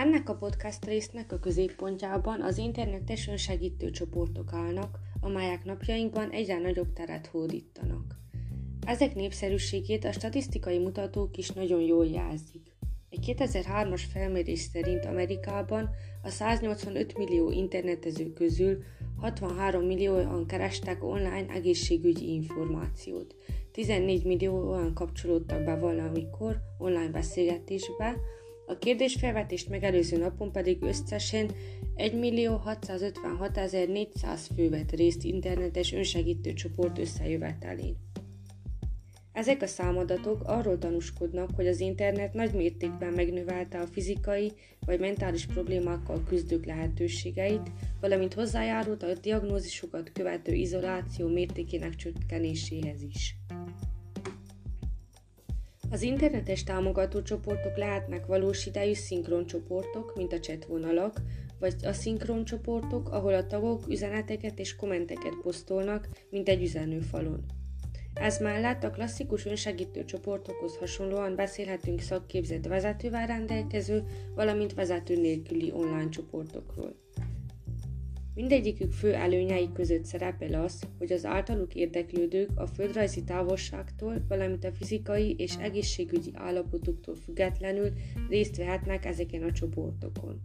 Ennek a podcast résznek a középpontjában az internetes önsegítő csoportok állnak, amelyek napjainkban egyre nagyobb teret hódítanak. Ezek népszerűségét a statisztikai mutatók is nagyon jól jelzik. Egy 2003-as felmérés szerint Amerikában a 185 millió internetező közül 63 millióan kerestek online egészségügyi információt, 14 millióan kapcsolódtak be valamikor online beszélgetésbe, a kérdésfelvetést megelőző napon pedig összesen 1.656.400 fő vett részt internetes önsegítő csoport összejövetelén. Ezek a számadatok arról tanúskodnak, hogy az internet nagy mértékben megnövelte a fizikai vagy mentális problémákkal küzdők lehetőségeit, valamint hozzájárult a diagnózisokat követő izoláció mértékének csökkenéséhez is. Az internetes támogató csoportok lehetnek valós idejű szinkron csoportok, mint a chat vonalak, vagy a szinkron csoportok, ahol a tagok üzeneteket és kommenteket posztolnak, mint egy üzenőfalon. Ez mellett a klasszikus önsegítő csoportokhoz hasonlóan beszélhetünk szakképzett vezetővel rendelkező, valamint vezető nélküli online csoportokról. Mindegyikük fő előnyei között szerepel az, hogy az általuk érdeklődők a földrajzi távolságtól, valamint a fizikai és egészségügyi állapotuktól függetlenül részt vehetnek ezeken a csoportokon.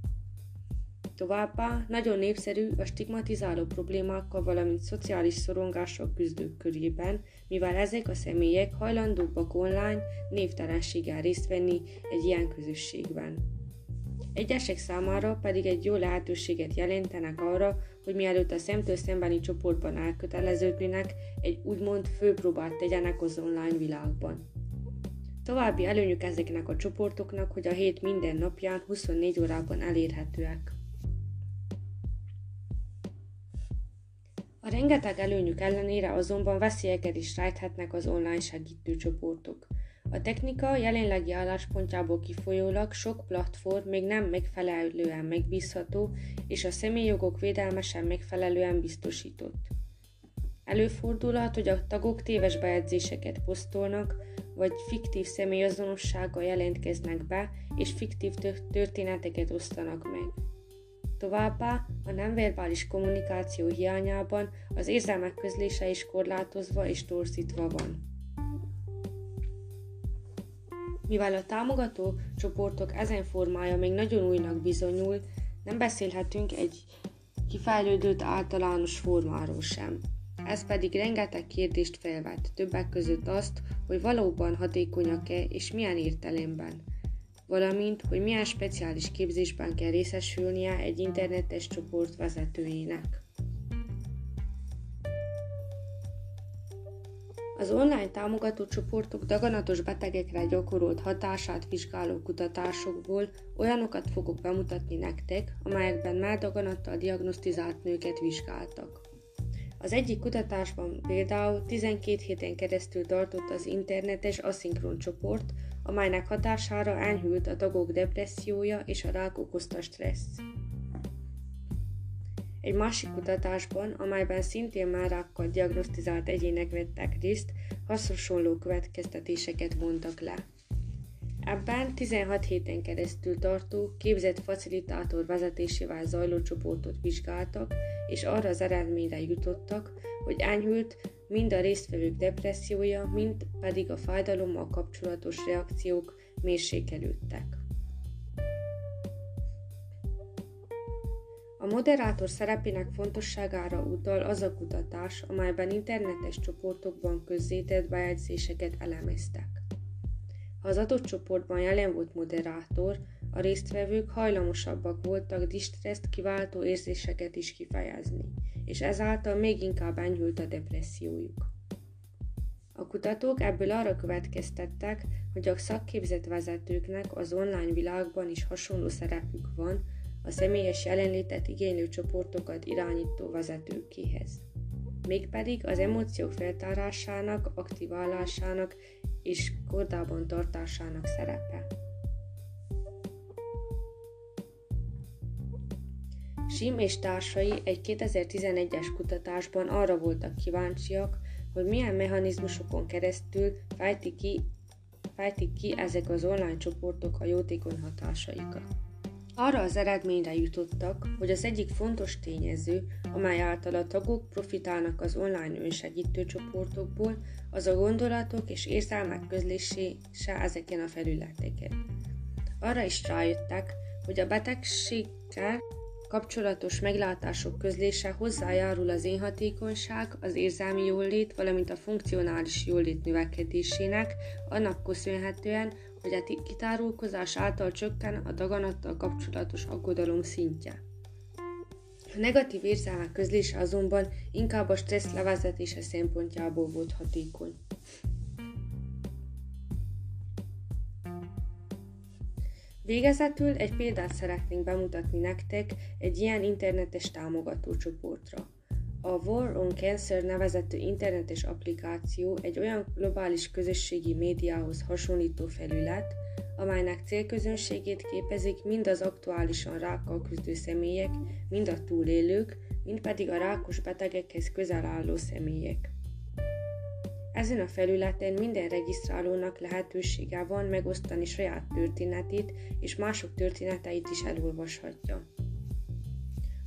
Továbbá nagyon népszerű a stigmatizáló problémákkal, valamint szociális szorongások küzdők körében, mivel ezek a személyek hajlandóbbak online névtelenséggel részt venni egy ilyen közösségben. Egyesek számára pedig egy jó lehetőséget jelentenek arra, hogy mielőtt a szemtől szembeni csoportban elköteleződnének, egy úgymond főpróbát tegyenek az online világban. További előnyük ezeknek a csoportoknak, hogy a hét minden napján 24 órában elérhetőek. A rengeteg előnyük ellenére azonban veszélyeket is rejthetnek az online segítő csoportok. A technika jelenlegi álláspontjából kifolyólag sok platform még nem megfelelően megbízható, és a személyjogok védelme sem megfelelően biztosított. Előfordulhat, hogy a tagok téves bejegyzéseket posztolnak, vagy fiktív személyazonossággal jelentkeznek be, és fiktív történeteket osztanak meg. Továbbá a nem verbális kommunikáció hiányában az érzelmek közlése is korlátozva és torzítva van. Mivel a támogató csoportok ezen formája még nagyon újnak bizonyul, nem beszélhetünk egy kifejlődött általános formáról sem. Ez pedig rengeteg kérdést felvet, többek között azt, hogy valóban hatékonyak-e és milyen értelemben – valamint, hogy milyen speciális képzésben kell részesülnie egy internetes csoport vezetőjének. Az online támogató csoportok daganatos betegekre gyakorolt hatását vizsgáló kutatásokból olyanokat fogok bemutatni nektek, amelyekben már daganattal diagnosztizált nőket vizsgáltak. Az egyik kutatásban például 12 héten keresztül tartott az internetes aszinkron csoport, amelynek hatására enyhült a tagok depressziója és a rák okozta stressz. Egy másik kutatásban, amelyben szintén már rákkal diagnosztizált egyének vettek részt, hasonló következtetéseket vontak le. Ebben 16 héten keresztül tartó, képzett facilitátor vezetésével zajló csoportot vizsgáltak, és arra az eredményre jutottak, hogy enyhült mind a résztvevők depressziója, mind pedig a fájdalommal kapcsolatos reakciók mérsékelődtek. A moderátor szerepének fontosságára utal az a kutatás, amelyben internetes csoportokban közzétett bejegyzéseket elemeztek. Ha az adott csoportban jelen volt moderátor, a résztvevők hajlamosabbak voltak distresszt kiváltó érzéseket is kifejezni, és ezáltal még inkább enyhült a depressziójuk. A kutatók ebből arra következtettek, hogy a szakképzett vezetőknek az online világban is hasonló szerepük van a személyes jelenlétet igénylő csoportokat irányító vezetőkéhez. Mégpedig az emóciók feltárásának, aktiválásának és kordában tartásának szerepe. Sim és társai egy 2011-es kutatásban arra voltak kíváncsiak, hogy milyen mechanizmusokon keresztül fejtik ki, fejtik ki ezek az online csoportok a jótékony hatásaikat. Arra az eredményre jutottak, hogy az egyik fontos tényező, amely által a tagok profitálnak az online önsegítő csoportokból, az a gondolatok és érzelmek közlése ezeken a felületeken. Arra is rájöttek, hogy a betegséggel kapcsolatos meglátások közlése hozzájárul az énhatékonyság, az érzelmi jólét, valamint a funkcionális jólét növekedésének, annak köszönhetően, hogy a kitárulkozás által csökken a daganattal kapcsolatos aggodalom szintje. A negatív érzelmek közlése azonban inkább a stressz levezetése szempontjából volt hatékony. Végezetül egy példát szeretnénk bemutatni nektek egy ilyen internetes támogató csoportra. A War on Cancer nevezetű internetes applikáció egy olyan globális közösségi médiához hasonlító felület, amelynek célközönségét képezik mind az aktuálisan rákkal küzdő személyek, mind a túlélők, mind pedig a rákos betegekhez közel álló személyek. Ezen a felületen minden regisztrálónak lehetősége van megosztani saját történetét és mások történeteit is elolvashatja.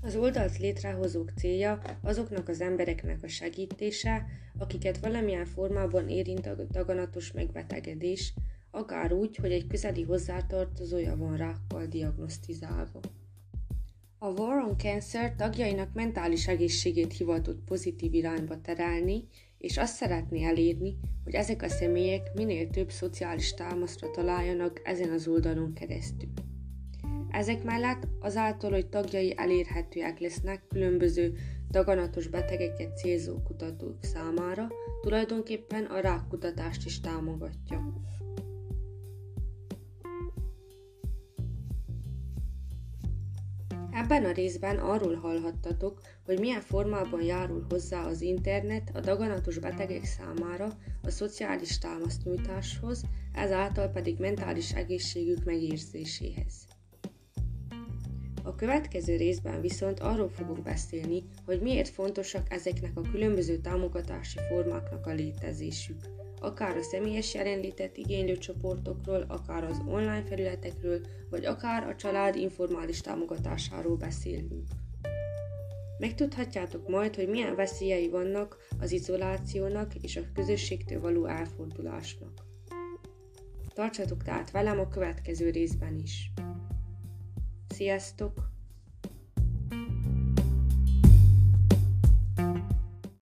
Az oldalt létrehozók célja azoknak az embereknek a segítése, akiket valamilyen formában érint a daganatos megbetegedés, akár úgy, hogy egy közeli hozzátartozója van rákkal diagnosztizálva. A War on Cancer tagjainak mentális egészségét hivatott pozitív irányba terelni, és azt szeretné elérni, hogy ezek a személyek minél több szociális támaszra találjanak ezen az oldalon keresztül. Ezek mellett azáltal, hogy tagjai elérhetőek lesznek különböző daganatos betegeket célzó kutatók számára, tulajdonképpen a rákkutatást is támogatja. Ebben a részben arról hallhattatok, hogy milyen formában járul hozzá az internet a daganatos betegek számára a szociális támasznyújtáshoz, ezáltal pedig mentális egészségük megérzéséhez. A következő részben viszont arról fogok beszélni, hogy miért fontosak ezeknek a különböző támogatási formáknak a létezésük akár a személyes jelenlétet igénylő csoportokról, akár az online felületekről, vagy akár a család informális támogatásáról beszélünk. Megtudhatjátok majd, hogy milyen veszélyei vannak az izolációnak és a közösségtől való elfordulásnak. Tartsatok tehát velem a következő részben is. Sziasztok!